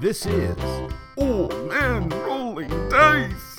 This is Old Men Rolling Dice.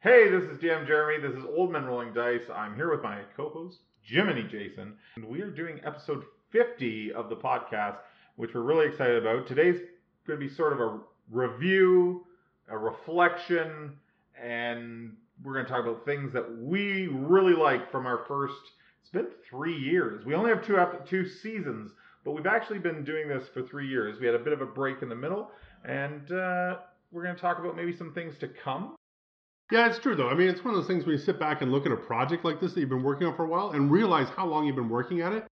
Hey, this is DM Jeremy. This is Old Men Rolling Dice. I'm here with my co-host Jiminy Jason, and we are doing episode 50 of the podcast, which we're really excited about. Today's going to be sort of a review, a reflection, and we're going to talk about things that we really like from our first. It's been three years. We only have two ep- two seasons, but we've actually been doing this for three years. We had a bit of a break in the middle, and uh, we're going to talk about maybe some things to come. Yeah, it's true though. I mean, it's one of those things when you sit back and look at a project like this that you've been working on for a while and realize how long you've been working at it,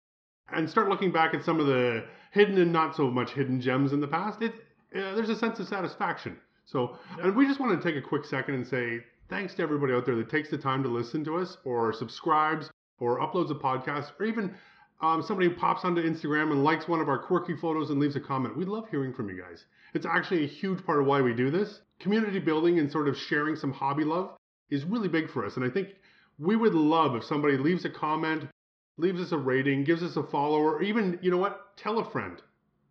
and start looking back at some of the hidden and not so much hidden gems in the past. It uh, there's a sense of satisfaction. So, and we just want to take a quick second and say thanks to everybody out there that takes the time to listen to us, or subscribes, or uploads a podcast, or even um, somebody pops onto Instagram and likes one of our quirky photos and leaves a comment. We love hearing from you guys. It's actually a huge part of why we do this. Community building and sort of sharing some hobby love is really big for us. And I think we would love if somebody leaves a comment, leaves us a rating, gives us a follow, or even, you know what, tell a friend.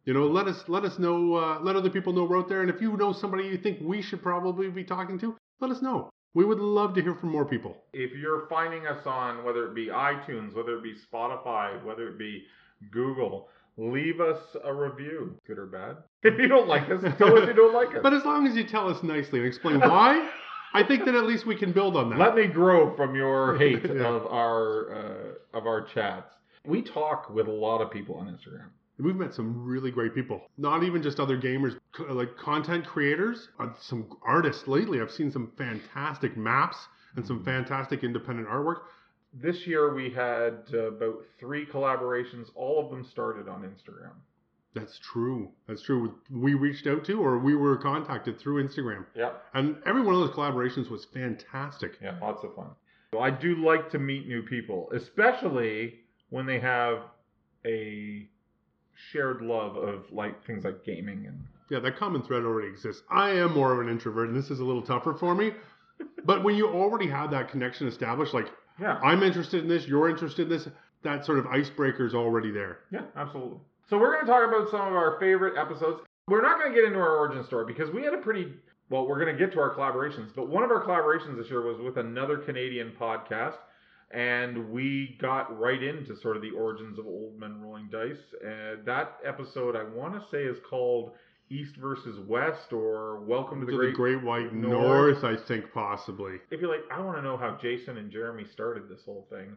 You know, let us let us know, uh, let other people know we're out there. And if you know somebody you think we should probably be talking to, let us know. We would love to hear from more people. if you're finding us on whether it be iTunes, whether it be Spotify, whether it be Google, leave us a review, good or bad. If you don't like us, tell us you don't like us. But as long as you tell us nicely and explain why, I think that at least we can build on that. Let me grow from your hate Yeah. of our uh, of our chats. We talk with a lot of people on Instagram. We've met some really great people. Not even just other gamers, like content creators, uh, some artists lately. I've seen some fantastic maps and some fantastic independent artwork. This year we had uh, about three collaborations. All of them started on Instagram. That's true. That's true. We reached out to or we were contacted through Instagram. Yeah, And every one of those collaborations was fantastic. yeah, lots of fun. So I do like to meet new people, especially when they have a shared love of like things like gaming and Yeah, that common thread already exists. I am more of an introvert and this is a little tougher for me. But when you already have that connection established, like yeah, I'm interested in this, you're interested in this, that sort of icebreaker is already there. yeah, absolutely. So we're going to talk about some of our favorite episodes. We're not going to get into our origin story because we had a pretty well. We're going to get to our collaborations, but one of our collaborations this year was with another Canadian podcast, and we got right into sort of the origins of Old Men Rolling Dice. And that episode, I want to say, is called East versus West or Welcome to the, to Great. the Great White North. North, I think possibly. if you're like, I want to know how Jason and Jeremy started this whole thing,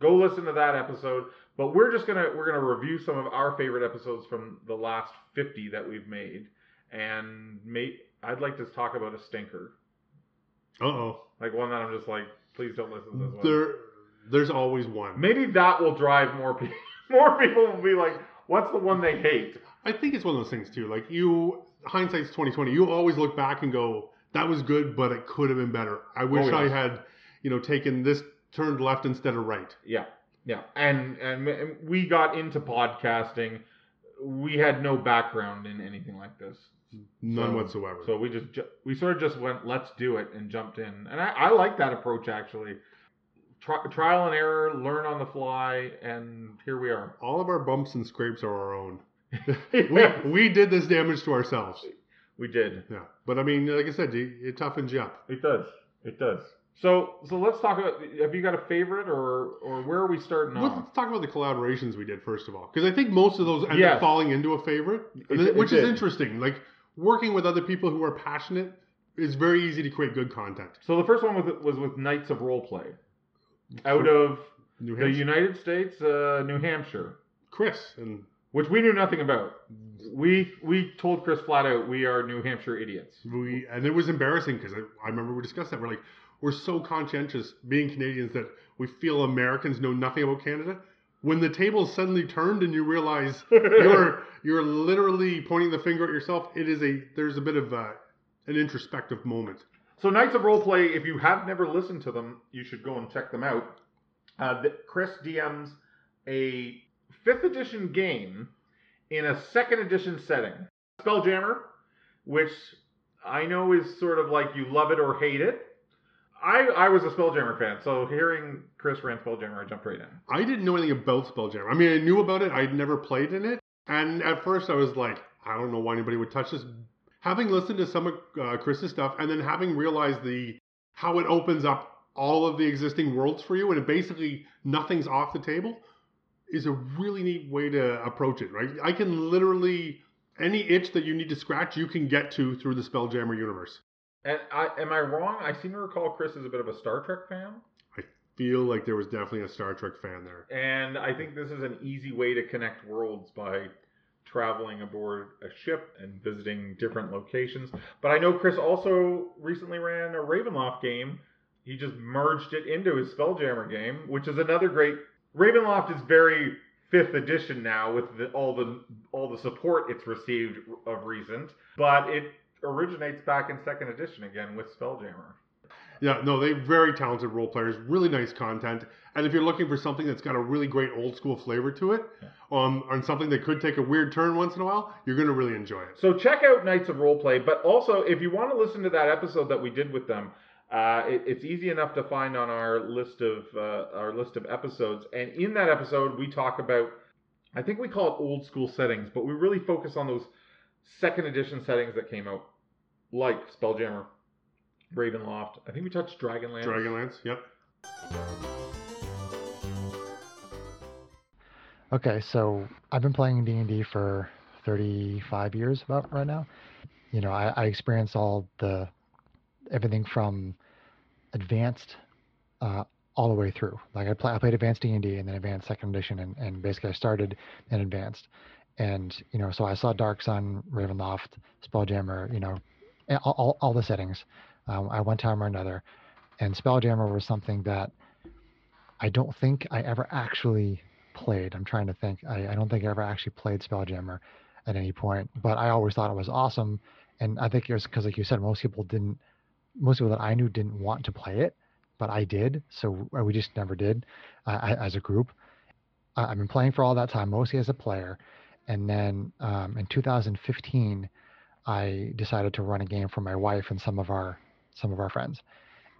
go listen to that episode. But we're just gonna we're gonna review some of our favorite episodes from the last 50 that we've made, and mate, I'd like to talk about a stinker, Uh oh. like one that I'm just like, please don't listen to this one. There, there's always one. Maybe that will drive more people. More people will be like, what's the one they hate? I think it's one of those things too. Like you, hindsight's 2020. You always look back and go, "That was good, but it could have been better." I oh, wish Oh, I had, you know, taken this turned left instead of right. Yeah, yeah, and and we got into podcasting. We had no background in anything like this. None So- whatsoever. So we just ju- we sort of just went, let's do it, and jumped in. And I, I like that approach actually. Tri- trial and error, learn on the fly, and here we are. all of our bumps and scrapes are our own. we we did this damage to ourselves. we did. Yeah, but I mean, like I said, it, it toughens you up. It does. It does. So so let's talk about. Have you got a favorite, or or where are we starting off? Let's talk about the collaborations we did first of all, because I think most of those end Yes. up falling into a favorite, It- which is did. interesting. Like working with other people who are passionate is very easy to create good content. So the first one was was with Knights of Roleplay, out of New the Hampshire, United States, uh, New Hampshire, Chris, and which we knew nothing about. We we told Chris flat out we are New Hampshire idiots. we and it was embarrassing because I, I remember we discussed that we're like we're so conscientious being Canadians that we feel Americans know nothing about Canada. When the tables suddenly turned and you realize you're you're literally pointing the finger at yourself, it is a there's a bit of uh an introspective moment. So Knights of Roleplay, if you have never listened to them, you should go and check them out. Uh, th- Chris DMs a fifth edition game in a second edition setting. Spelljammer, which I know is sort of like you love it or hate it. I I was a Spelljammer fan, so hearing Chris ran Spelljammer, I jumped right in. I didn't know anything about Spelljammer. I mean, I knew about it. I'd never played in it, and at first I was like, I don't know why anybody would touch this. Having listened to some of uh, Chris's stuff, and then having realized the how it opens up all of the existing worlds for you, and it basically nothing's off the table, is a really neat way to approach it. Right? I can literally any itch that you need to scratch, you can get to through the Spelljammer universe. And I, am I wrong? I seem to recall Chris is a bit of a Star Trek fan. I feel like there was definitely a Star Trek fan there. And I think this is an easy way to connect worlds by traveling aboard a ship and visiting different locations. But I know Chris also recently ran a Ravenloft game. He just merged it into his Spelljammer game, which is another great. Ravenloft is very fifth edition now with the, all the all the support it's received of recent, but it originates back in second edition again with Spelljammer. Yeah, no, they very talented role players, really nice content. And if you're looking for something that's got a really great old school flavor to it, um, and something that could take a weird turn once in a while, you're going to really enjoy it. So check out Knights of Roleplay, but also if you want to listen to that episode that we did with them, uh, it, it's easy enough to find on our list of uh, our list of episodes. And in that episode, we talk about, I think we call it old school settings, but we really focus on those second edition settings that came out, like Spelljammer, Ravenloft. I think we touched Dragonlance. Dragonlance, yep. Okay, so I've been playing D&D for 35 years about right now. You know, I, I experienced all the everything from advanced uh, all the way through. Like I, play, I played advanced D&D and then advanced second edition, and, and basically I started in advanced. And you know, so I saw Dark Sun, Ravenloft, Spelljammer, you know, all, all, the settings um, at one time or another. And Spelljammer was something that I don't think I ever actually played. I'm trying to think. I, I don't think I ever actually played Spelljammer at any point, but I always thought it was awesome. And I think it was because, like you said, most people didn't, most people that I knew didn't want to play it, but I did. So we just never did uh, as a group. I've been playing for all that time, mostly as a player. And then um, in 2015, I decided to run a game for my wife and some of our some of our friends.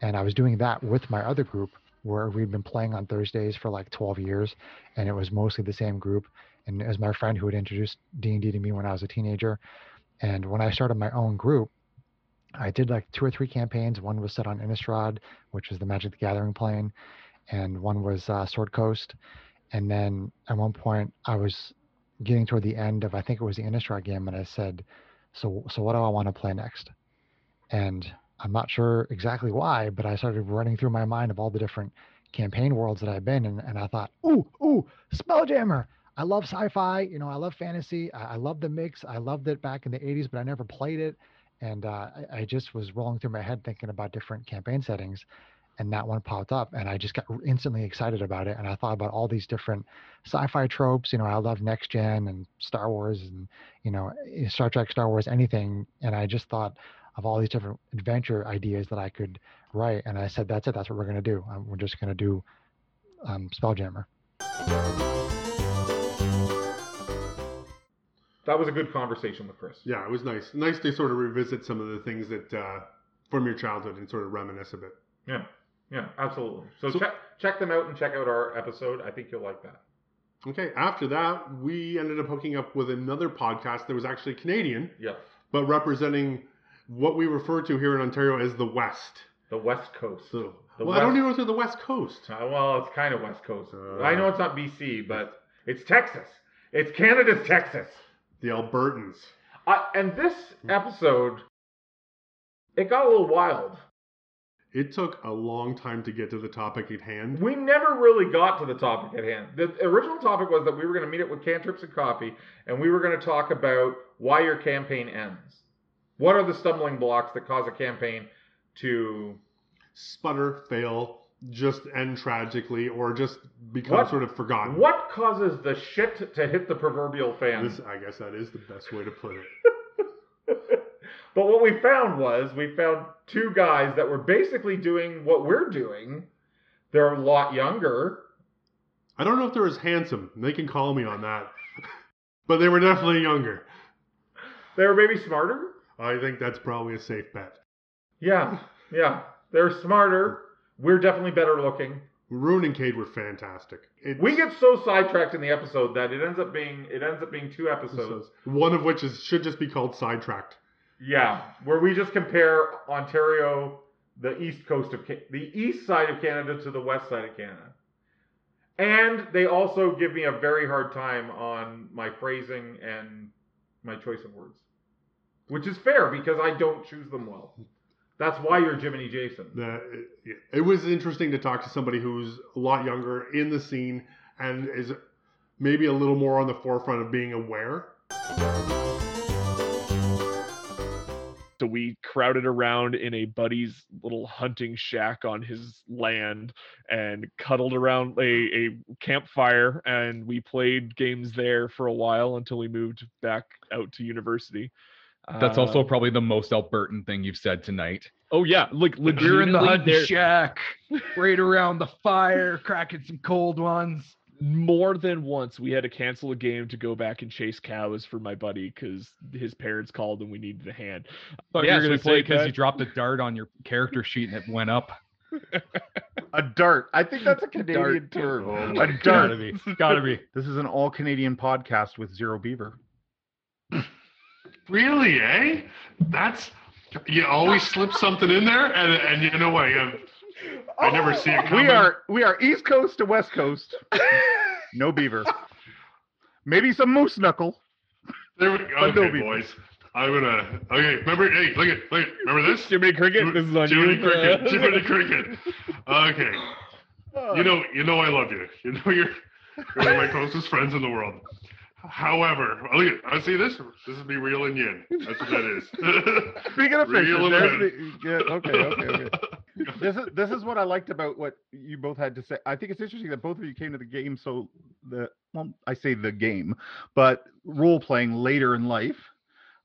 And I was doing that with my other group where we'd been playing on Thursdays for like 12 years, and it was mostly the same group. And was my friend who had introduced D&D to me when I was a teenager. And when I started my own group, I did like two or three campaigns. One was set on Innistrad, which is the Magic the Gathering plane, and one was uh, Sword Coast. And then at one point, I was getting toward the end of I think it was the Innistrad game, and I said, "So, so what do I want to play next?" And I'm not sure exactly why, but I started running through my mind of all the different campaign worlds that I've been in, and I thought, ooh, ooh, Spelljammer. I love sci-fi, you know, I love fantasy. I, I love the mix. I loved it back in the 80s, but I never played it. And uh, I, I, just was rolling through my head thinking about different campaign settings, and that one popped up, and I just got instantly excited about it. And I thought about all these different sci-fi tropes. You know, I love next gen and Star Wars, and you know, eh, Star Trek, Star Wars, anything. And I just thought, of all these different adventure ideas that I could write. And I said, that's it. That's what we're going to do. Um, we're just going to do um, Spelljammer. That was a good conversation with Chris. Yeah, it was nice. Nice to sort of revisit some of the things that uh, from your childhood and sort of reminisce a bit. Yeah, yeah, absolutely. So, so check check them out and check out our episode. I think you'll like that. Okay. After that, we ended up hooking up with another podcast that was actually Canadian. Yes. But representing what we refer to here in Ontario as the West. The West Coast. So, well, West, I don't even know to the West Coast. Uh, well, it's kind of West Coast. Uh, I know it's not BC, but it's Texas. It's Canada's Texas. The Albertans. Uh, and this episode, it got a little wild. It took a long time to get to the topic at hand. We never really got to the topic at hand. The original topic was that we were going to meet up with cantrips and coffee, and we were going to talk about why your campaign ends. What are the stumbling blocks that cause a campaign to sputter, fail, just end tragically, or just become What- sort of forgotten? what causes the shit to hit the proverbial fan? This, I guess that is the best way to put it. but what we found was we found two guys that were basically doing what we're doing. They're a lot younger. I don't know if they're as handsome. They can call me on that. but they were definitely younger. They were maybe smarter. I think that's probably a safe bet. Yeah, yeah. They're smarter. We're definitely better looking. Rune and Cade were fantastic. It's, We get so sidetracked in the episode that it ends up being it ends up being two episodes. one of which is should just be called sidetracked. Yeah, where we just compare Ontario, the east coast of the east side of Canada to the west side of Canada. And they also give me a very hard time on my phrasing and my choice of words. Which is fair because I don't choose them well. That's why you're Jiminy Jason. The, it, it was interesting to talk to somebody who's a lot younger in the scene and is maybe a little more on the forefront of being aware. So we crowded around in a buddy's little hunting shack on his land and cuddled around a, a campfire and we played games there for a while until we moved back out to university. That's also Uh, probably the most Albertan thing you've said tonight. oh yeah, like You're in the hunting shack, right around the fire, cracking some cold ones. More than once we had to cancel a game to go back and chase cows for my buddy because his parents called and we needed a hand. Thought Yeah, you were so gonna we say played because that. you dropped a dart on your character sheet and it went up. A dart. I think that's a Canadian Dart. term. Oh a dart. Gotta be. Gotta be. This is an all Canadian podcast with zero beaver. Really, eh? That's you always slip something in there, and and you know what? I, I never see it coming. We are we are East Coast to West Coast. no beaver. Maybe some moose knuckle. There we go. But no boys. I'm gonna. Okay, remember? Hey, look at look. at- Remember this? Jimmy Cricket, this is on Jiminy you. Cricket. Jiminy Cricket. Okay. You know, you know, I love you. You know, you're, you're one of my closest friends in the world. However, oh, look at. I see this. This is me real and yin. That's what that is. Speaking of fishes, Reel 'em there's the, yeah, okay, okay, okay. This is this is what I liked about what you both had to say. I think it's interesting that both of you came to the game so the well, I say the game, but role playing later in life,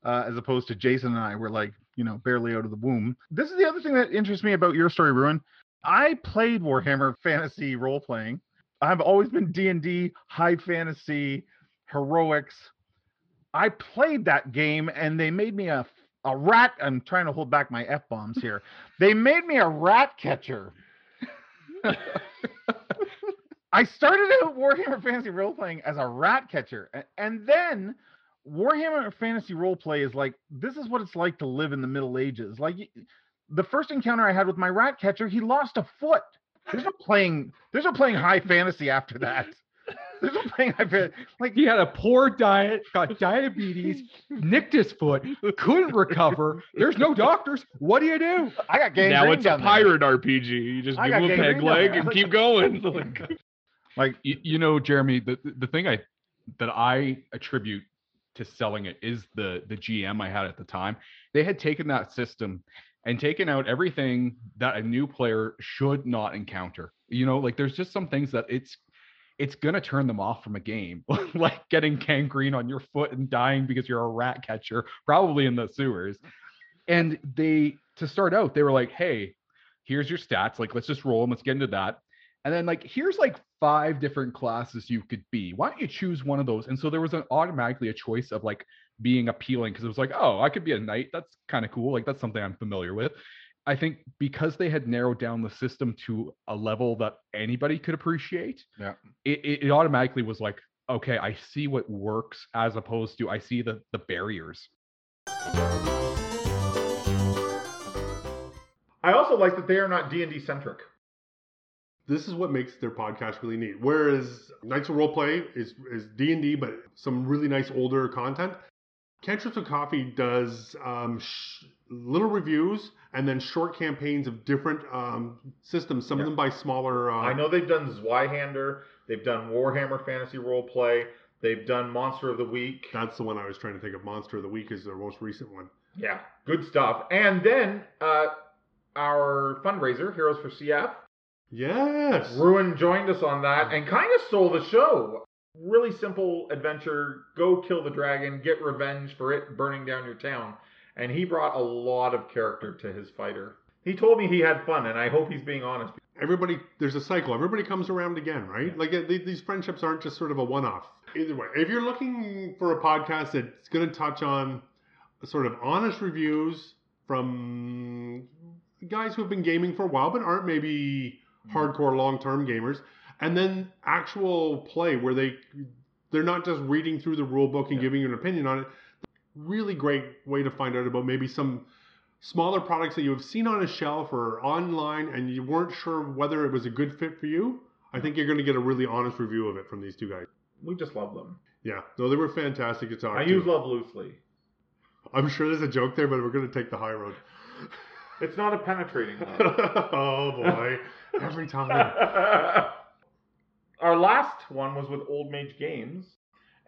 uh, as opposed to Jason and I were like you know barely out of the womb. This is the other thing that interests me about your story, Ruin. I played Warhammer Fantasy role playing. I've always been D and D, high fantasy, heroics. I played that game and they made me a a rat. I'm trying to hold back my f bombs here. They made me a rat catcher. I started out Warhammer Fantasy role playing as a rat catcher, and then Warhammer Fantasy role play is like this is what it's like to live in the Middle Ages. Like the first encounter I had with my rat catcher, he lost a foot. There's no playing. There's no playing high fantasy after that. There's no playing high fantasy. Like He had a poor diet, got diabetes, nicked his foot, couldn't recover. There's no doctors. What do you do? I got gangrene now it's a down there. pirate RPG. You just I give him a peg leg and keep going. Like, Like You, you know, Jeremy, the the thing I that I attribute to selling it is the the GM I had at the time. They had taken that system and taken out everything that a new player should not encounter. You know, like there's just some things that it's it's gonna turn them off from a game, like getting gangrene on your foot and dying because you're a rat catcher, probably in the sewers. And they to start out, they were like, "Hey, here's your stats. Like, let's just roll them. Let's get into that." And then like, here's like five different classes you could be. Why don't you choose one of those? And so there was an automatically a choice of like being appealing because it was like, oh, I could be a knight. That's kind of cool. Like that's something I'm familiar with. I think because they had narrowed down the system to a level that anybody could appreciate, Yeah. it, it, it automatically was like, okay, I see what works as opposed to I see the the barriers. I also like that they are not D and D centric. this is what makes their podcast really neat. Whereas Knights of Roleplay is is D and D, but some really nice older content. Cantrips of Coffee does um, sh- little reviews and then short campaigns of different um, systems. Some Yeah. of them by smaller. Uh, I know they've done Zweihander, they've done Warhammer Fantasy Roleplay, they've done Monster of the Week. That's the one I was trying to think of. Monster of the Week is their most recent one. Yeah, good stuff. And then uh, our fundraiser, Heroes for CF, Yes. Ruin joined us on that and kind of stole the show. Really simple adventure go kill the dragon, get revenge for it burning down your town. And he brought a lot of character to his fighter. He told me he had fun, and I hope he's being honest. Everybody, there's a cycle. Everybody comes around again, right? Like uh, these friendships aren't just sort of a one-off. Either way, if you're looking for a podcast that's going to touch on sort of honest reviews from guys who have been gaming for a while but aren't maybe hardcore long-term gamers, and then actual play where they they're not just reading through the rule book and Yeah. giving you an opinion on it. Really great way to find out about maybe some smaller products that you have seen on a shelf or online and you weren't sure whether it was a good fit for you. I think you're going to get a really honest review of it from these two guys. We just love them. Yeah, no, they were fantastic to talk I to. use love loosely. I'm sure there's a joke there, but we're going to take the high road. It's not a penetrating love. oh boy, every time. Our last one was with Old Mage Games,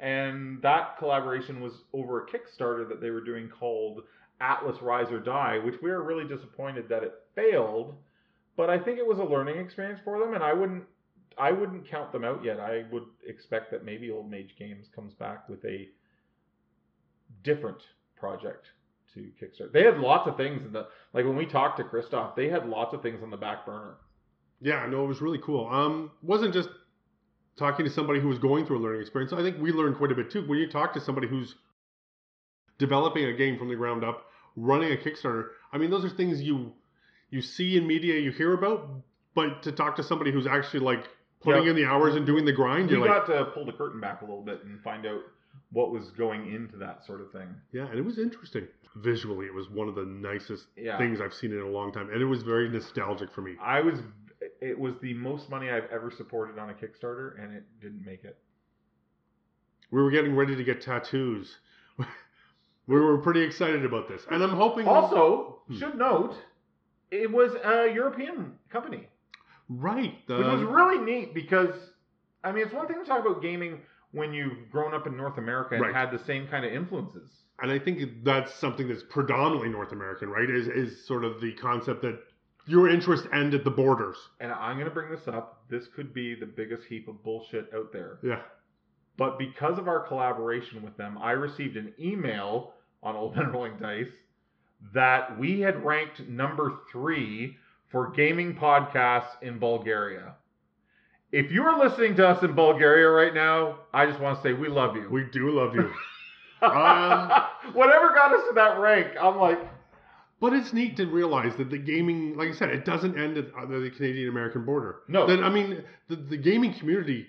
and that collaboration was over a Kickstarter that they were doing called Atlas Rise or Die, which we were really disappointed that it failed. But I think it was a learning experience for them, and I wouldn't I wouldn't count them out yet. I would expect that maybe Old Mage Games comes back with a different project to Kickstarter. They had lots of things in the like when we talked to Christoph, they had lots of things on the back burner. Yeah, no, it was really cool. Um, wasn't just talking to somebody who was going through a learning experience. I think we learned quite a bit too. When you talk to somebody who's developing a game from the ground up, running a Kickstarter, I mean, those are things you you see in media, you hear about, but to talk to somebody who's actually like putting Yeah. in the hours and doing the grind, We you're like, got to pull the curtain back a little bit and find out what was going into that sort of thing. yeah, and it was interesting. Visually, it was one of the nicest Yeah. things I've seen in a long time, and it was very nostalgic for me. I was it was the most money I've ever supported on a Kickstarter and it didn't make it. We were getting ready to get tattoos. we were pretty excited about this, and I'm hoping Also, Hmm. should note, it was a European company, right. which was really neat because I mean, it's one thing to talk about gaming when you've grown up in North America and Right. had the same kind of influences. and I think that's something that's predominantly North American, right? Is is sort of the concept that your interest end at the borders. And I'm going to bring this up. This could be the biggest heap of bullshit out there. Yeah. But because of our collaboration with them, I received an email on Old Men Rolling Dice that we had ranked number three for gaming podcasts in Bulgaria. If you are listening to us in Bulgaria right now, I just want to say we love you. We do love you. um, Whatever got us to that rank, I'm like, But it's neat to realize that the gaming, like I said, it doesn't end at the Canadian American border. No. That I mean, the, the gaming community,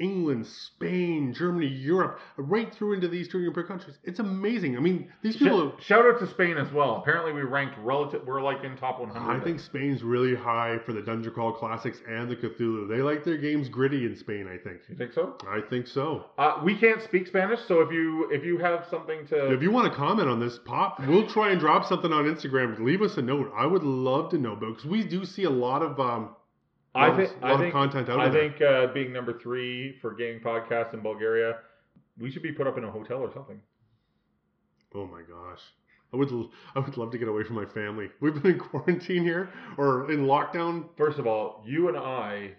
England, Spain, Germany, Europe, right through into the Eastern European countries. It's amazing. I mean, these people. sh- shout out to Spain as well. Apparently, we ranked relative. We're like in top 100. I think Spain's really high for the Dungeon Crawl Classics and the Cthulhu. They like their games gritty in Spain. I think. You think so? I think so. Uh, we can't speak Spanish, so if you if you have something to If you want to comment on this, pop, we'll try and drop something on Instagram. Leave us a note. I would love to know because we do see a lot of um, I think of, I lot of think content out I there. think uh, being number three for gaming podcasts in Bulgaria, we should be put up in a hotel or something. Oh my gosh. I would I would love to get away from my family. We've been in quarantine here or in lockdown. First of all, you and I,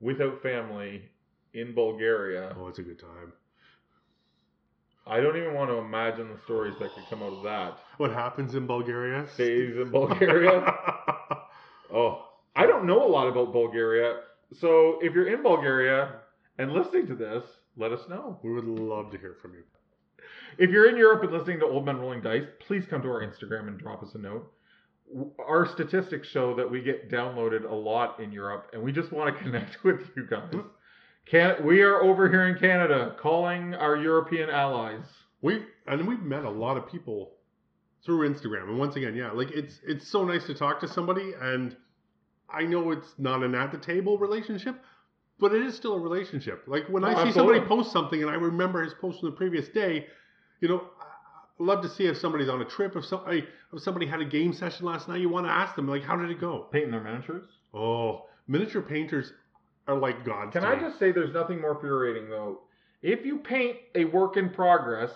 without family, in Bulgaria. Oh, it's a good time. I don't even want to imagine the stories that could come out of that. What happens in Bulgaria? Stays in Bulgaria. Oh, I don't know a lot about Bulgaria. So if you're in Bulgaria and listening to this, let us know. we would love to hear from you. If you're in Europe and listening to Old Men Rolling Dice, please come to our Instagram and drop us a note. Our statistics show that we get downloaded a lot in Europe, and we just want to connect with you guys. Can we are over here in Canada calling our European allies. We and we've met a lot of people through Instagram. And once again, yeah, like it's it's so nice to talk to somebody and I know it's not an at the table relationship, but it is still a relationship. Like when I Oh, see somebody post something and I remember his post from the previous day, you know, I love to see if somebody's on a trip, if somebody if somebody had a game session last night, you want to ask them like how did it go? Painting their miniatures. Oh, miniature painters are like gods. Can I just say there's nothing more infuriating though? If you paint a work in progress,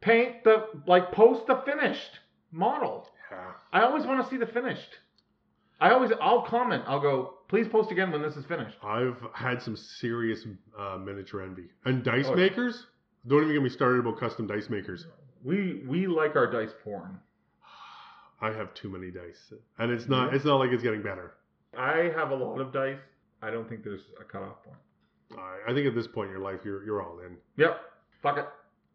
paint the like post the finished model. Yeah. I always want to see the finished. I always I'll comment. I'll go, please post again when this is finished. I've had some serious uh, miniature envy. And dice Oh, yeah. makers? Don't even get me started about custom dice makers. We we like our dice porn. I have too many dice. And it's not it's not like it's getting better. I have a lot of dice. I don't think there's a cutoff point. I, I think at this point in your life you're you're all in. Yep. Fuck it.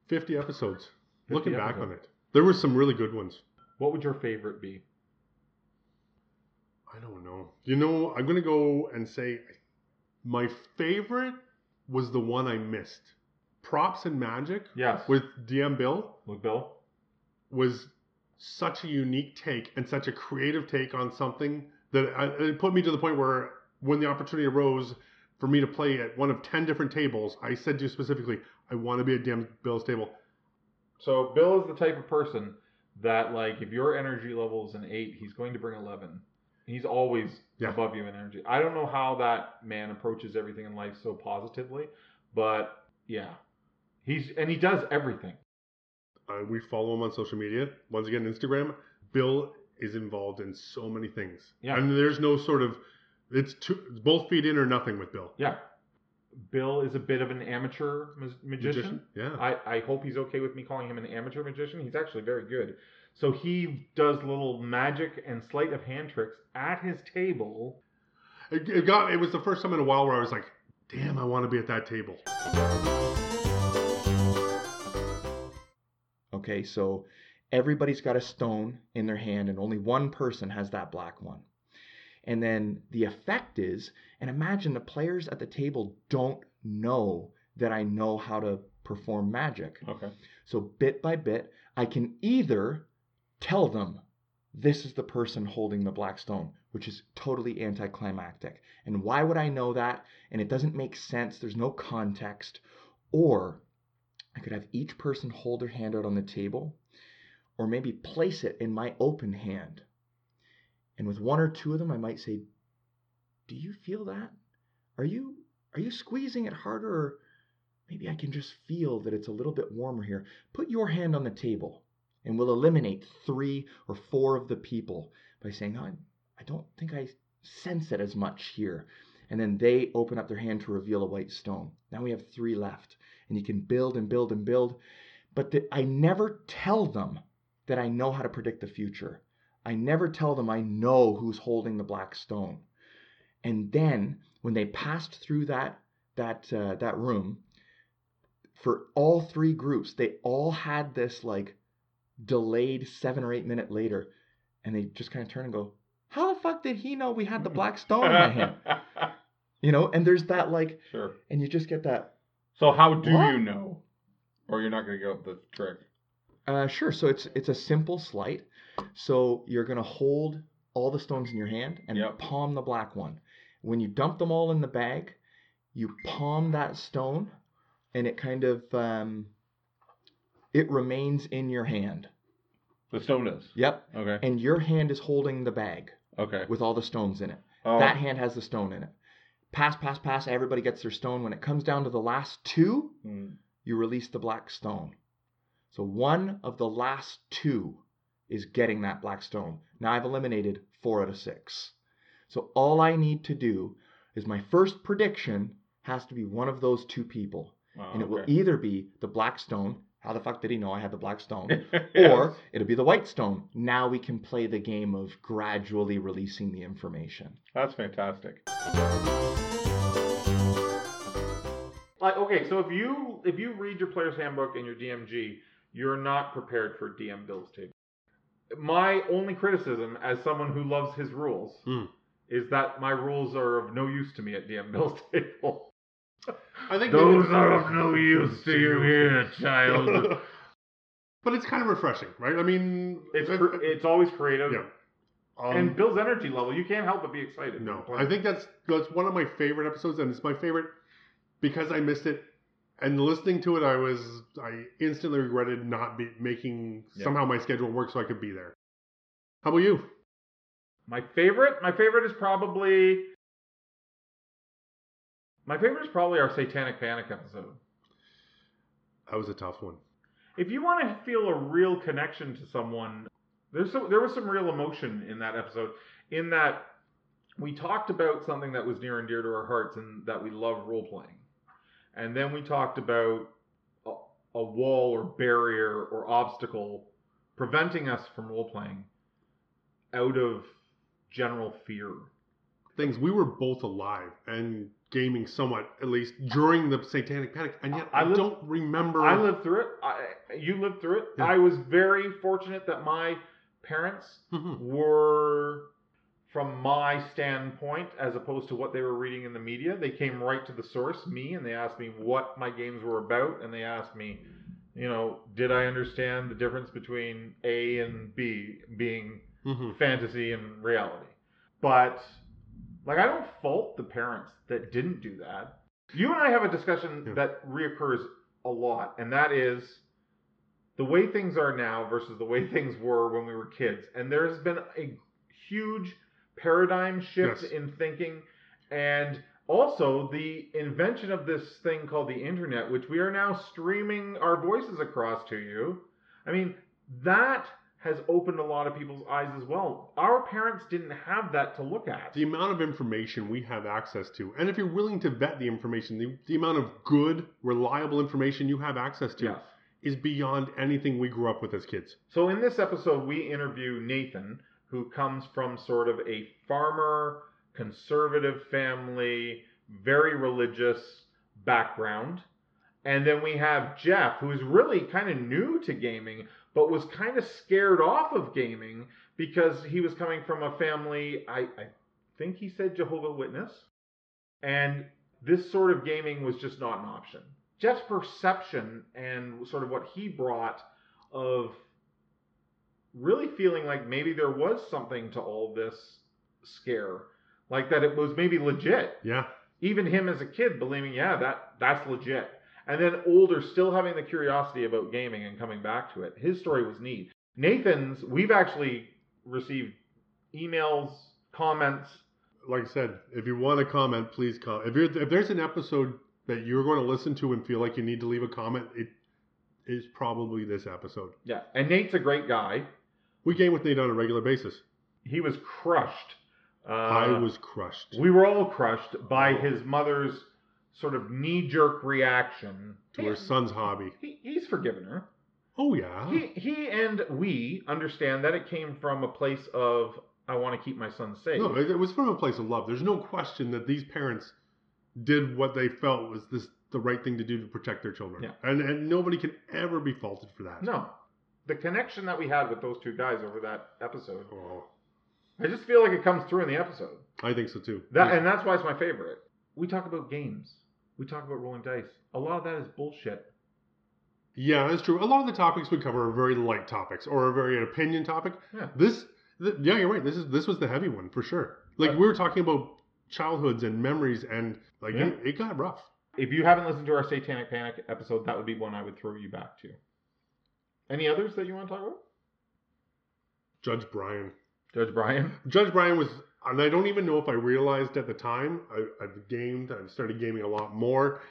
50 episodes. 50 Looking back episodes. on it. There were some really good ones. What would your favorite be? I don't know. You know, I'm gonna go and say my favorite was the one I missed. Props and Magic Yes. with DM Bill with Bill. was such a unique take and such a creative take on something that I, it put me to the point where when the opportunity arose for me to play at one of 10 different tables, I said to you specifically, I want to be at DM Bill's table. So Bill is the type of person that like if your energy level is an eight, he's going to bring eleven. He's always Yeah. above you in energy. I don't know how that man approaches everything in life so positively, but yeah, he's and he does everything. Uh, we follow him on social media. Once again, Instagram. Bill is involved in so many things. Yeah. And there's no sort of, it's two, both feet in or nothing with Bill. Yeah, Bill is a bit of an amateur ma- magician. Yeah. I, I hope he's okay with me calling him an amateur magician. He's actually very good. So he does little magic and sleight of hand tricks at his table. It, it got, it was the first time in a while where I was like, damn, I want to be at that table. Okay, so everybody's got a stone in their hand, and only one person has that black one. And then the effect is, and imagine the players at the table don't know that I know how to perform magic. Okay. So bit by bit, I can either tell them this is the person holding the black stone, which is totally anticlimactic. And why would I know that? And it doesn't make sense. There's no context. Or I could have each person hold their hand out on the table, or maybe place it in my open hand. And with one or two of them, I might say, "Do you feel that? Are you are you squeezing it harder, or maybe I can just feel that it's a little bit warmer here? Put your hand on the table, and we'll eliminate three or four of the people by saying, "I I don't think I sense it as much here." And then they open up their hand to reveal a white stone. Now we have three left and you can build and build and build. But the, I never tell them that I know how to predict the future. I never tell them I know who's holding the black stone. And then when they passed through that that uh, that room, for all three groups, they all had this like delayed seven or eight minute later, and they just kind of turn and go, "How the fuck did he know we had the black stone in my hand?" You know, and there's that like, sure. and you just get that So how do What? you know? Or you're not going to go with the trick. Uh, sure. So it's it's a simple sleight. So you're gonna hold all the stones in your hand and Yep. palm the black one. When you dump them all in the bag, you palm that stone, and it kind of um, it remains in your hand. The stone does. Yep. Okay. And your hand is holding the bag Okay. with all the stones in it. Oh, That hand has the stone in it. Pass, pass, pass. Everybody gets their stone. When it comes down to the last two, hmm. you release the black stone. So one of the last two is getting that black stone. Now I've eliminated four out of six. So all I need to do is my first prediction has to be one of those two people. Wow, And it will Oh, either be the black stone. How the fuck did he know I had the black stone? Yes. Or it'll be the white stone. Now we can play the game of gradually releasing the information. That's fantastic. Like okay, so if you if you read your player's handbook and your DMG, you're not prepared for DM Bill's table. My only criticism as someone who loves his rules Hmm. is that my rules are of no use to me at DM Bill's table. I think Those maybe- are of no use to you here, child. but it's kind of refreshing, right? I mean, It's cr- it's always creative. yeah. Um, and Bill's energy level, you can't help but be excited. No, I think that's that's one of my favorite episodes, and it's my favorite because I missed it. And listening to it, I was I instantly regretted not be, making Yeah. somehow my schedule work so I could be there. How about you? My favorite, my favorite is probably my favorite is probably our Satanic Panic episode. That was a tough one. If you want to feel a real connection to someone, there's some, there was some real emotion in that episode. In that we talked about something that was near and dear to our hearts, and that we love role playing. And then we talked about a, a wall or barrier or obstacle preventing us from role playing out of general fear. Things we were both alive and gaming somewhat, at least during the Satanic Panic, and yet I I, lived- don't remember. I lived through it. I, you lived through it. Yeah. I was very fortunate that my parents Mhm. were from my standpoint as opposed to what they were reading in the media. They came right to the source, me, and they asked me what my games were about, and they asked me, you know, did I understand the difference between A and B being Mhm. fantasy and reality? But like, I don't fault the parents that didn't do that. You and I have a discussion Yeah. that reoccurs a lot, and that is the way things are now versus the way things were when we were kids. And there's been a huge paradigm shift Yes. in thinking and also the invention of this thing called the internet, which we are now streaming our voices across to you. I mean, that has opened a lot of people's eyes as well. Our parents didn't have that to look at. the amount of information we have access to, and if you're willing to vet the information, the, the amount of good, reliable information you have access to Yes. is beyond anything we grew up with as kids. So in this episode, we interview Nathan, who comes from sort of a farmer, conservative family, very religious background. And then we have Jeff, who's really kind of new to gaming, but was kind of scared off of gaming because he was coming from a family, I, I think he said Jehovah Witness. And this sort of gaming was just not an option. Jeff's perception and sort of what he brought of really feeling like maybe there was something to all this scare, like that it was maybe legit. Yeah. Even him as a kid believing, yeah, that that's legit. And then older, still having the curiosity about gaming and coming back to it. His story was neat. Nathan's, we've actually received emails, comments. Like I said, if you want to comment, please comment. If, you're, if there's an episode that you're going to listen to and feel like you need to leave a comment, it is probably this episode. Yeah, and Nate's a great guy. We game with Nate on a regular basis. He was crushed. Uh, I was crushed. We were all crushed by his mother's sort of knee-jerk reaction to her son's hobby. He, he's forgiven her. Oh yeah. He, he and we understand that it came from a place of I want to keep my son safe. No, it, it was from a place of love. There's no question that these parents did what they felt was this the right thing to do to protect their children. Yeah. And and nobody can ever be faulted for that. No. The connection that we had with those two guys over that episode, Oh, I just feel like it comes through in the episode. I think so too. That and that's why it's my favorite. We talk about games. We talk about rolling dice. A lot of that is bullshit. yeah, that's true. A lot of the topics we cover are very light topics or a very opinion topic. Yeah. This, th- yeah, you're right. This is this was the heavy one for sure. Like Uh, we were talking about childhoods and memories, and like Yeah. it, it got rough. If you haven't listened to our Satanic Panic episode, that would be one I would throw you back to. Any others that you want to talk about? Judge Brian. Judge Brian? Judge Brian was, and I don't even know if I realized at the time. I, I've gamed. I've started gaming a lot more.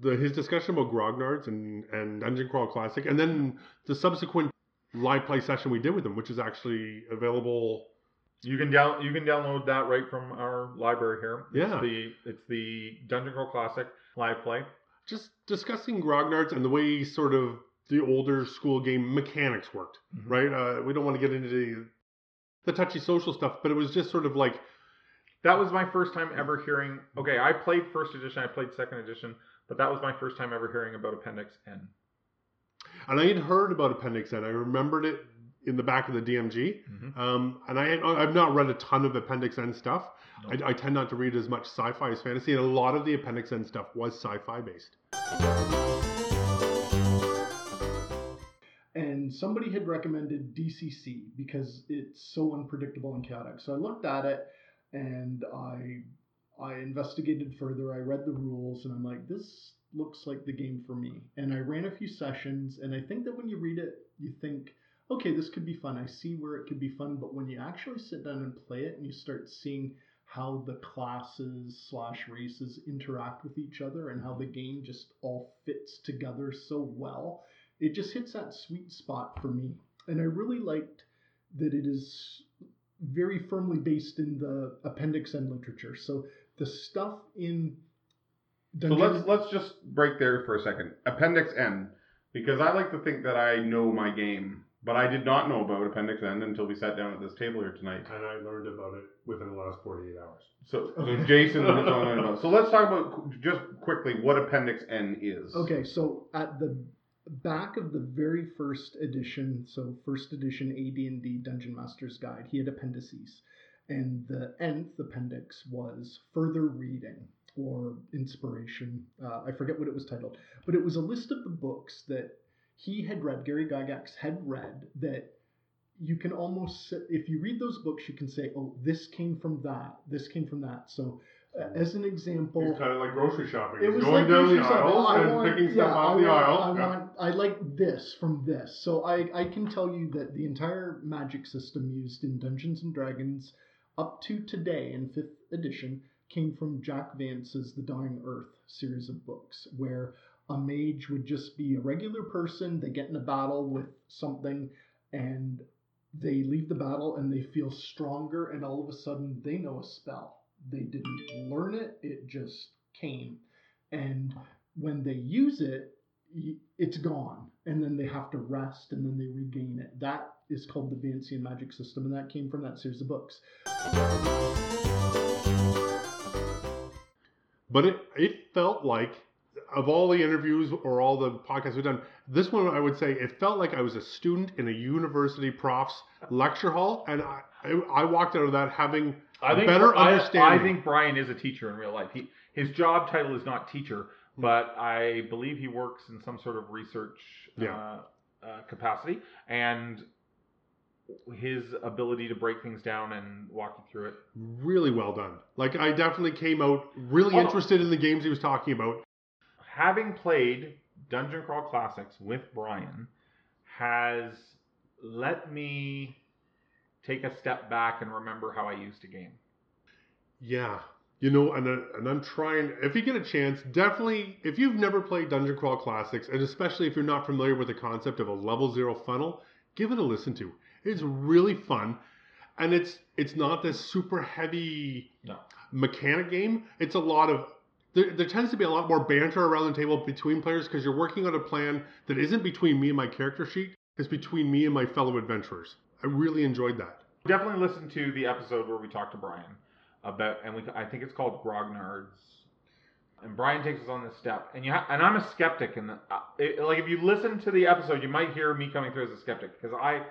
The his discussion about Grognards and and Dungeon Crawl Classic, and then the subsequent live play session we did with him, which is actually available. You can down you can download that right from our library here. Yeah. It's the it's the Dungeon Crawl Classic live play. Just discussing Grognards and the way sort of the older school game mechanics worked. Mhm. Right. Uh, we don't want to get into the, touchy social stuff, but it was just sort of like That was my first time ever hearing. Okay, I played first edition, I played second edition, but that was my first time ever hearing about Appendix N. And I had heard about Appendix N. I remembered it in the back of the DMG. Mhm. Um, and I had, I've not read a ton of Appendix N stuff. No. I, I tend not to read as much sci-fi as fantasy, and a lot of the Appendix N stuff was sci-fi based. Somebody had recommended DCC because it's so unpredictable and chaotic. So I looked at it and I I investigated further. I read the rules and I'm like, this looks like the game for me. And I ran a few sessions and I think that when you read it, you think, okay, this could be fun. I see where it could be fun. But when you actually sit down and play it and you start seeing how the classes slash races interact with each other and how the game just all fits together so well it just hits that sweet spot for me. And I really liked that it is very firmly based in the Appendix N literature. So the stuff in So let's let's just break there for a second. Appendix N, because I like to think that I know my game, but I did not know about Appendix N until we sat down at this table here tonight. And I learned about it within the last 48 hours. So, so Jason was on about. So let's talk about just quickly what Appendix N is. Okay, so at the back of the very first edition, so first edition AD&D Dungeon Master's Guide, he had appendices. And the nth appendix was further reading or inspiration. Uh, I forget what it was titled, but it was a list of the books that he had read, Gary Gygax had read, that you can almost, if you read those books, you can say, oh, this came from that, this came from that. So, uh, as an example, It's kind of like grocery shopping. it was going like down the aisles and picking stuff yeah, off the aisle. I Yeah. want, I like this from this. So I, I can tell you that the entire magic system used in Dungeons and Dragons up to today in fifth edition came from Jack Vance's The Dying Earth series of books, where a mage would just be a regular person. They get in a battle with something, and they leave the battle and they feel stronger, and all of a sudden they know a spell. They didn't learn it; it just came, and when they use it, it's gone, and then they have to rest, and then they regain it. That is called the Vancian magic system, and that came from that series of books. But it it felt like of all the interviews or all the podcasts we've done, this one I would say it felt like I was a student in a university prof's lecture hall, and I I, I walked out of that having I a think better I, understanding. I think Brian is a teacher in real life. He his job title is not teacher, but I believe he works in some sort of research Yeah. uh, uh, capacity, and his ability to break things down and walk you through it. really well done. Like I definitely came out really Oh. interested in the games he was talking about. Having played Dungeon Crawl Classics with Brian has let me take a step back and remember how I used a game. Yeah. You know, and uh, and I'm trying. If you get a chance, definitely. If you've never played Dungeon Crawl Classics, and especially if you're not familiar with the concept of a level zero funnel, give it a listen to. It's really fun, and it's it's not this super heavy No. mechanic game. It's a lot of there, there tends to be a lot more banter around the table between players because you're working on a plan that isn't between me and my character sheet. It's between me and my fellow adventurers. I really enjoyed that. Definitely listen to the episode where we talked to Brian about, and we I think it's called Grognards. And Brian takes us on this step, and you ha- and I'm a skeptic, and uh, like if you listen to the episode, you might hear me coming through as a skeptic because I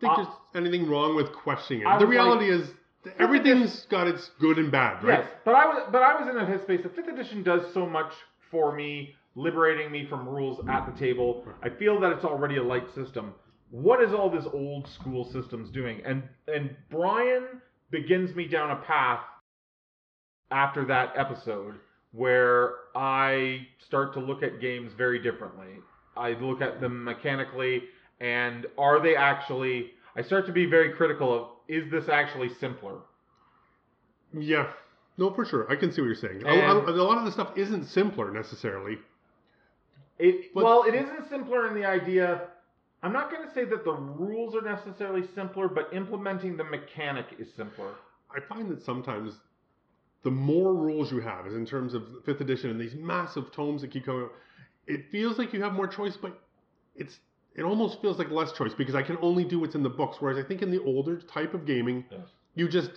think Uh, there's anything wrong with questioning I it. The was reality is that everything's got its good and bad, right? Yes, but I was but I was in a headspace. The fifth edition does so much for me, liberating me from rules at the table. I feel that it's already a light system. What is all this old school systems doing? And and Brian begins me down a path after that episode where I start to look at games very differently. I look at them mechanically and are they actually I start to be very critical of is this actually simpler? Yeah. No, for sure. I can see what you're saying. A- lot of the stuff isn't simpler necessarily. It But- well, it isn't simpler in the idea. I'm not going to say that the rules are necessarily simpler, but implementing the mechanic is simpler. I find that sometimes the more rules you have, is in terms of fifth edition and these massive tomes that keep coming out, it feels like you have more choice, but it's it almost feels like less choice because I can only do what's in the books. Whereas I think in the older type of gaming, Yes. you just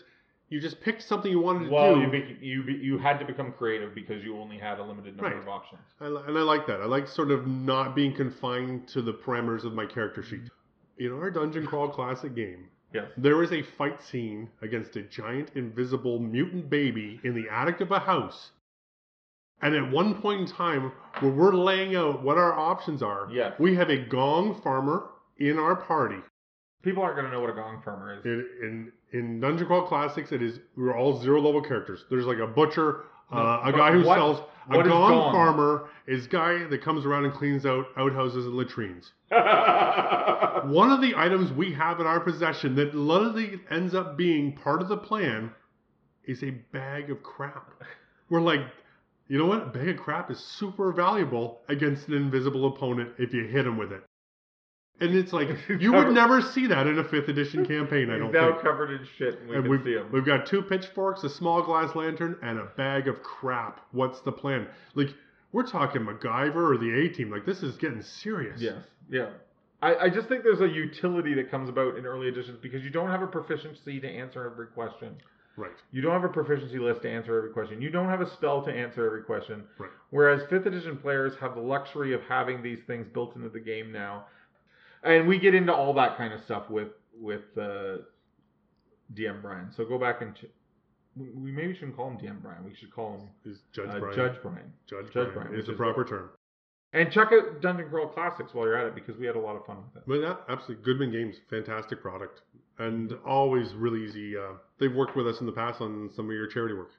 you just picked something you wanted to Well, do. you be, you be, you had to become creative because you only had a limited number Right. of options. I, and I like that. I like sort of not being confined to the parameters of my character sheet. In our Dungeon Crawl Classic game, Yes. there is a fight scene against a giant invisible mutant baby in the attic of a house. And at one point in time, where we're laying out what our options are, Yes. we have a gong farmer in our party. People aren't going to know what a gong farmer is. In, in in Dungeon Crawl Classics, it is we're all zero level characters. There's like a butcher, uh, a guy who what- sells a gong, gong? farmer is guy that comes around and cleans out outhouses and latrines. One of the items we have in our possession that literally ends up being part of the plan is a bag of crap. We're like, you know what? A bag of crap is super valuable against an invisible opponent if you hit him with it. And it's like you would never see that in a fifth edition campaign. I don't now think. covered in shit, and we and can we've, see him. we've got two pitchforks, a small glass lantern, and a bag of crap. What's the plan? Like we're talking MacGyver or the A Team. Like this is getting serious. Yes. Yeah. I, I just think there's a utility that comes about in early editions because you don't have a proficiency to answer every question. Right. You don't have a proficiency list to answer every question. You don't have a spell to answer every question. Right. Whereas fifth edition players have the luxury of having these things built into the game now, and we get into all that kind of stuff with with uh, DM Brian. So go back and ch- we, maybe shouldn't call him DM Brian. We should call him Is Judge uh, Brian. Judge Brian. Judge, Judge Brian. Brian, It's which a proper term. And check out Dungeon Crawl Classics while you're at it because we had a lot of fun with it. But yeah, absolutely. Goodman Games, fantastic product. And always really easy. Uh, they've worked with us in the past on some of your charity work.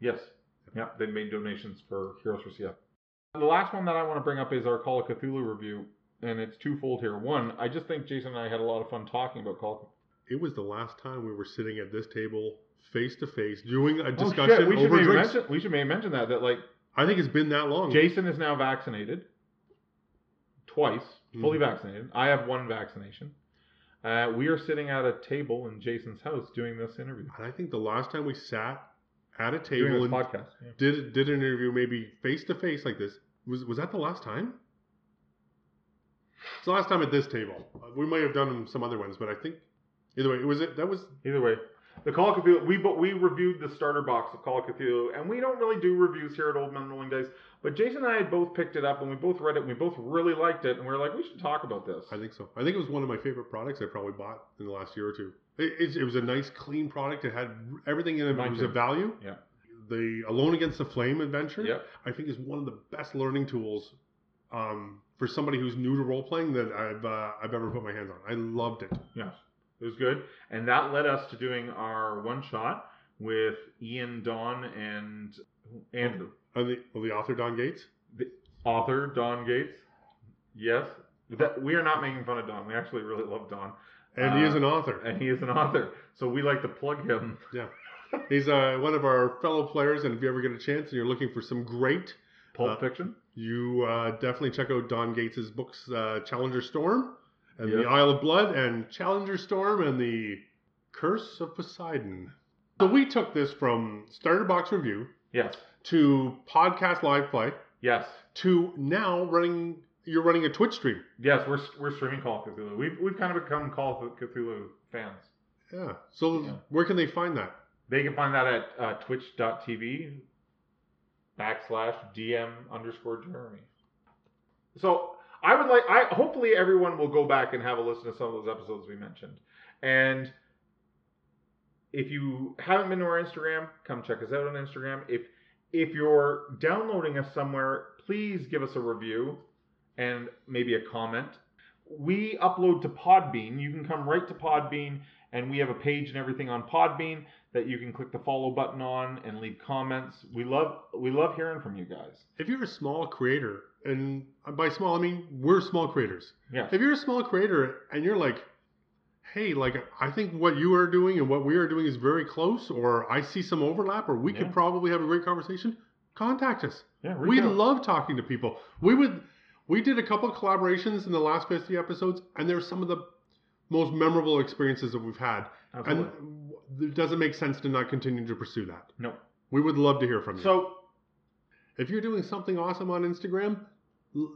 Yes. Yeah, they've made donations for Heroes for CF. The last one that I want to bring up is our Call of Cthulhu review, and it's twofold here. One, I just think Jason and I had a lot of fun talking about Call It was the last time we were sitting at this table face to face doing a Oh, discussion shit, we should over drinks. mention we should maybe mention that that like I think it's been that long. Jason is now vaccinated twice, fully Mhm. vaccinated. I have one vaccination. Uh, we are sitting at a table in Jason's house doing this interview, And I think the last time we sat at a table and podcast. Yeah. did did an interview maybe face to face like this was was that the last time? It's the last time at this table. Uh, We might have done some other ones, but I think either way, it was it that was Either way, the Call of Cthulhu. We but we reviewed the starter box of Call of Cthulhu, and we don't really do reviews here at Old Men Rolling Dice. But Jason and I had both picked it up, and we both read it, and we both really liked it, and we were like, we should talk about this. I think so. I think it was one of my favorite products I probably bought in the last year or two. It, it, it was a nice, clean product. It had everything in it. Mine It was too. of value. Yeah. The Alone Against the Flame adventure, Yep. I think, is one of the best learning tools um, for somebody who's new to role playing that I've uh, I've ever put my hands on. I loved it. Yes, it was good, and that led us to doing our one shot with Ian, Don, and Andrew, And the, well, the author Don Gates. the author Don Gates. Yes, that we are not making fun of Don. We actually really love Don, And he is Uh, an author. and he is an author. So we like to plug him. Yeah. He's uh, one of our fellow players, and if you ever get a chance and you're looking for some great, Pulp Uh, Fiction. you uh, definitely check out Don Gates' books, uh, Challenger Storm, and Yes. The Isle of Blood, and Challenger Storm, and The Curse of Poseidon. So we took this from Starter Box Review Yes, to podcast live play yes, to now running. You're running a Twitch stream. yes. We're we're streaming Call of Cthulhu. We've we've kind of become Call of Cthulhu fans. Yeah. So Yeah. where can they find that? They can find that at uh, twitch.tv backslash DM underscore Jeremy. So I would like, I hopefully everyone will go back and have a listen to some of those episodes we mentioned. And if you haven't been to our Instagram, come check us out on Instagram. If if you're downloading us somewhere, please give us a review and maybe a comment. We upload to Podbean. You can come right to Podbean, and we have a page and everything on Podbean that you can click the follow button on and leave comments. We love we love hearing from you guys. If you're a small creator, and by small I mean we're small creators. Yeah. If you're a small creator and you're like, hey, like I think what you are doing and what we are doing is very close, or I see some overlap, or we Yeah. could probably have a great conversation, contact us. Yeah, We out. love talking to people. We would we did a couple of collaborations in the last 50 episodes, and they're some of the most memorable experiences that we've had. Absolutely. And it doesn't make sense to not continue to pursue that. no. We would love to hear from you. So If you're doing something awesome on Instagram, l-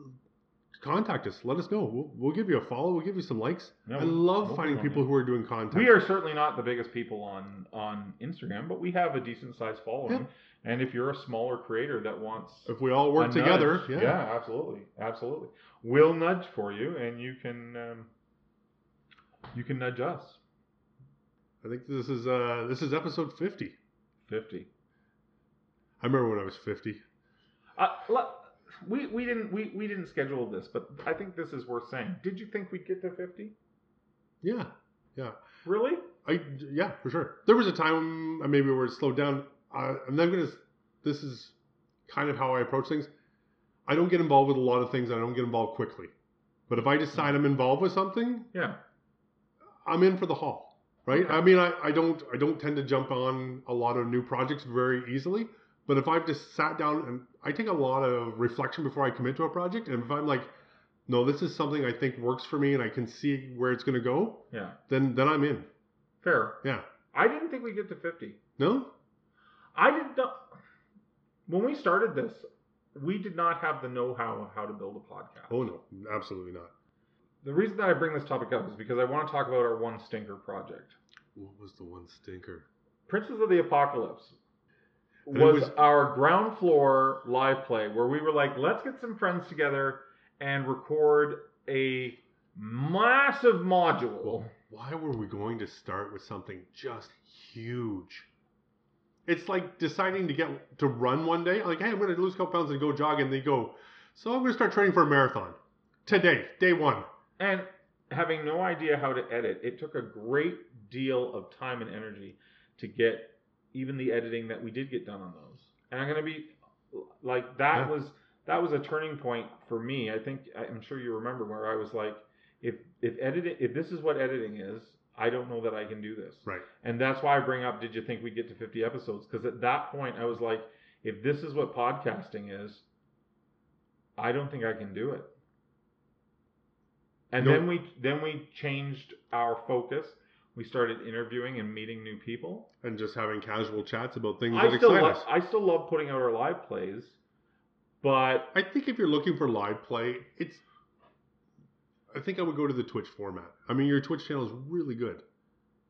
contact us. Let us know. We'll, we'll give you a follow. We'll give you some likes. Yeah, I love we'll finding people yeah. who are doing content. we are certainly not the biggest people on on Instagram, but we have a decent sized following. Yeah. And if you're a smaller creator that wants If we all work together, nudge, yeah. absolutely, absolutely. We'll nudge for you, and you can um, you can nudge us. I think this is uh this is episode 50. Fifty. I remember when I was 50. Uh, we we didn't we, we didn't schedule this, but I think this is worth saying. Did you think we'd get to fifty? Yeah. Yeah. Really? I yeah, for sure. There was a time uh, maybe where it slowed down. Uh, I'm not gonna. This is kind of how I approach things. I don't get involved with a lot of things. I don't get involved quickly. But if I decide I'm involved with something, Yeah. I'm in for the haul, right? Okay. I mean, I, I don't I don't tend to jump on a lot of new projects very easily. But if I've just sat down and I take a lot of reflection before I commit to a project, and if I'm like, no, this is something I think works for me, and I can see where it's going to go, Yeah. then then I'm in. Fair. Yeah. I didn't think we'd get to fifty. No. I did not. When we started this, we did not have the know-how of how to build a podcast. Oh no, absolutely not. The reason that I bring this topic up is because I want to talk about our one stinker project. What was the one stinker? Princes of the Apocalypse was, was- our ground floor live play where we were like, let's get some friends together and record a massive module. why were we going to start with something just huge? It's like deciding to get to run one day. Like, hey, I'm going to lose a couple pounds and go jog, and they go, so I'm going to start training for a marathon today, day one. And having no idea how to edit, it took a great deal of time and energy to get even the editing that we did get done on those. And I'm gonna be like that Yeah. was that was a turning point for me. I think I'm sure you remember where I was like, if if editing if this is what editing is, I don't know that I can do this. Right. And that's why I bring up did you think we'd get to 50 episodes? Because at that point I was like, if this is what podcasting is, I don't think I can do it. And Nope. then we then we changed our focus. We started interviewing and meeting new people. And just having casual chats about things I that still excite love us. I still love putting out our live plays, but I think if you're looking for live play, it's. I think I would go to the Twitch format. I mean, your Twitch channel is really good,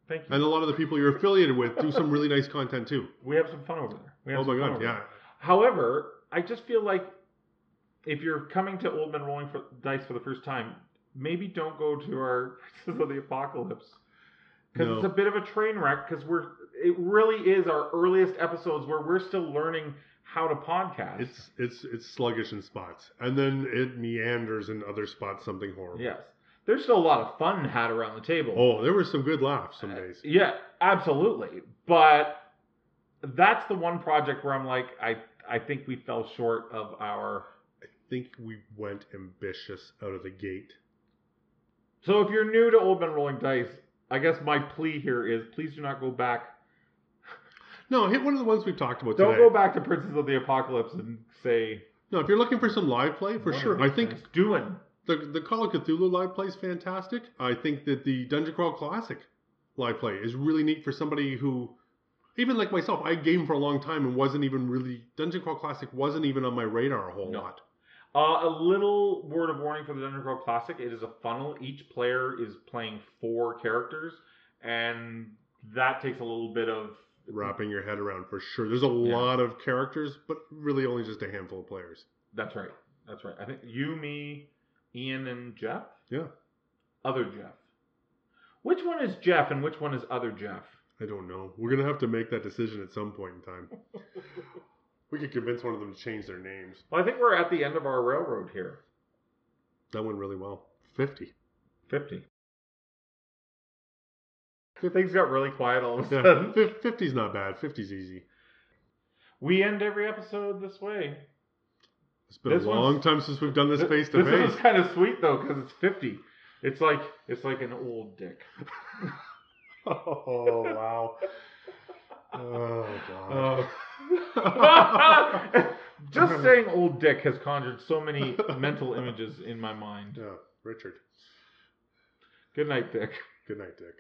thank you. and a lot of the people you're affiliated with do some really nice content too. we have some fun over there. Oh my god, yeah. there. However, I just feel like if you're coming to Old Men Rolling for, Dice for the first time, maybe don't go to our Princes of the Apocalypse because No. it's a bit of a train wreck. Because we're it really is our earliest episodes where we're still learning how to podcast. It's it's it's sluggish in spots, and then it meanders in other spots. Something horrible. yes, there's still a lot of fun had around the table. Oh, there were some good laughs some uh, days. Yeah, absolutely. But that's the one project where I'm like, I I think we fell short of our. I think we went ambitious out of the gate. So if you're new to Old Men Rolling Dice, I guess my plea here is please do not go back. No, hit one of the ones we've talked about Don't today. go back to Princes of the Apocalypse and say No, if you're looking for some live play, for sure. I think doing. the the Call of Cthulhu live play is fantastic. I think that the Dungeon Crawl Classic live play is really neat for somebody who, even like myself, I game for a long time and wasn't even really Dungeon Crawl Classic wasn't even on my radar a whole No. lot. Uh, a little word of warning for the Dungeon Crawl Classic: it is a funnel. Each player is playing four characters, and that takes a little bit of Wrapping your head around for sure. There's a Yeah. lot of characters, but really only just a handful of players. That's right. That's right. I think you, me, Ian, and Jeff. Yeah. Other Jeff. Which one is Jeff and which one is other Jeff? I don't know. We're gonna have to make that decision at some point in time. we could convince one of them to change their names. Well, I think we're at the end of our railroad here. That went really well. Fifty. 50. Things got really quiet all of a sudden. fif- 50's not bad. 50's easy. We end every episode this way. It's been This a long time since we've done this face to face. This is kind of sweet though because it's 50. It's like it's like an old dick. Oh wow. Oh god. Oh. Just saying old dick has conjured so many mental images in my mind. Yeah, Richard. Good night, Dick. Good night, Dick.